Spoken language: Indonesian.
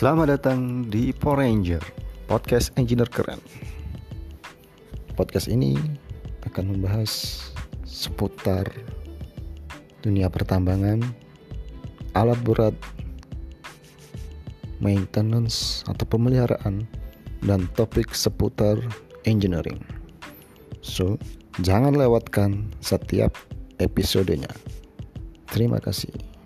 Selamat datang di Power Ranger, podcast engineer keren. Podcast ini akan membahas seputar dunia pertambangan, alat berat, maintenance atau pemeliharaan, dan topik seputar engineering. So, jangan lewatkan setiap episodenya. Terima kasih.